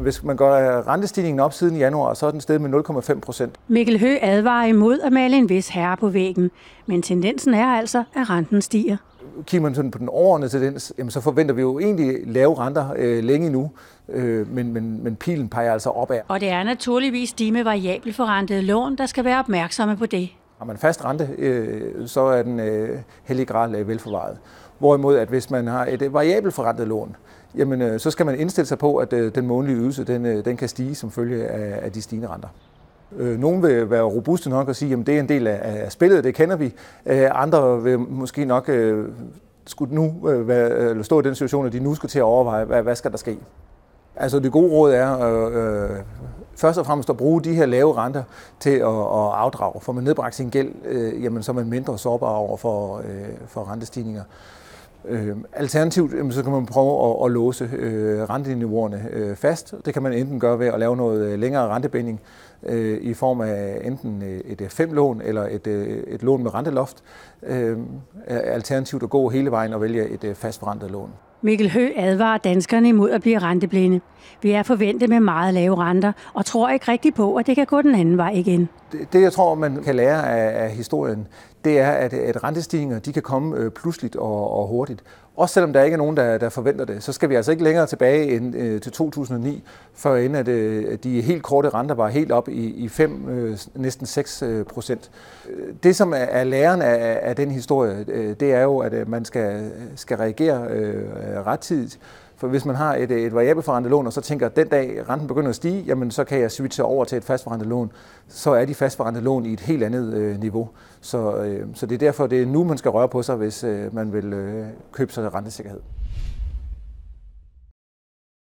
Hvis man går rentestigningen op siden januar, så er den steget med 0,5 procent. Mikkel Hø advarer imod at male en vis herre på væggen, men tendensen er altså, at renten stiger. Kigger man sådan på den overordnede tendens, jamen så forventer vi jo egentlig lave renter øh, længe nu, øh, men, men, men pilen peger altså opad. Og det er naturligvis de med variabelt forrentede lån, der skal være opmærksomme på det. Har man fast rente, øh, så er den øh, hellig gral øh, velforvaret. Hvorimod, at hvis man har et øh, variabelt forrentet lån, jamen, øh, så skal man indstille sig på, at øh, den månedlige ydelse den, øh, den kan stige som følge af, af de stigende renter. Øh, Nogle vil være robuste nok og sige, at det er en del af, spillet, det kender vi. Øh, andre vil måske nok skulle nu være, eller stå i den situation, at de nu skal til at overveje, hvad, hvad skal der ske. Altså det gode råd er øh, først og fremmest at bruge de her lave renter til at, at afdrage. For man nedbragt sin gæld, øh, jamen, så er man mindre sårbar over for, øh, for rentestigninger. Øh, alternativt jamen, så kan man prøve at, at låse øh, renteniveauerne øh, fast. Det kan man enten gøre ved at lave noget øh, længere rentebinding øh, i form af enten øh, et F5-lån eller et, øh, et lån med renteloft. Øh, alternativt at gå hele vejen og vælge et fastforrentet lån. Mikkel Hø advarer danskerne imod at blive renteblinde. Vi er forventet med meget lave renter og tror ikke rigtigt på, at det kan gå den anden vej igen. Det, jeg tror, man kan lære af, af historien, det er, at, at rentestigninger de kan komme øh, pludseligt og, og hurtigt. Også selvom der ikke er nogen, der, der forventer det, så skal vi altså ikke længere tilbage end øh, til 2009, før inden at øh, de helt korte renter var helt op i, i 5, øh, næsten 6 øh, procent. Øh, det, som er, er læren af, af den historie, øh, det er jo, at øh, man skal, skal reagere øh, rettidigt. For hvis man har et, øh, et variabelt forrentet lån, og så tænker, at den dag renten begynder at stige, jamen så kan jeg switche over til et fastforrentet lån, så er de fastforrentede lån i et helt andet øh, niveau. Så, øh, så det er derfor, det er nu, man skal røre på sig, hvis øh, man vil øh, købe sig rentesikkerhed.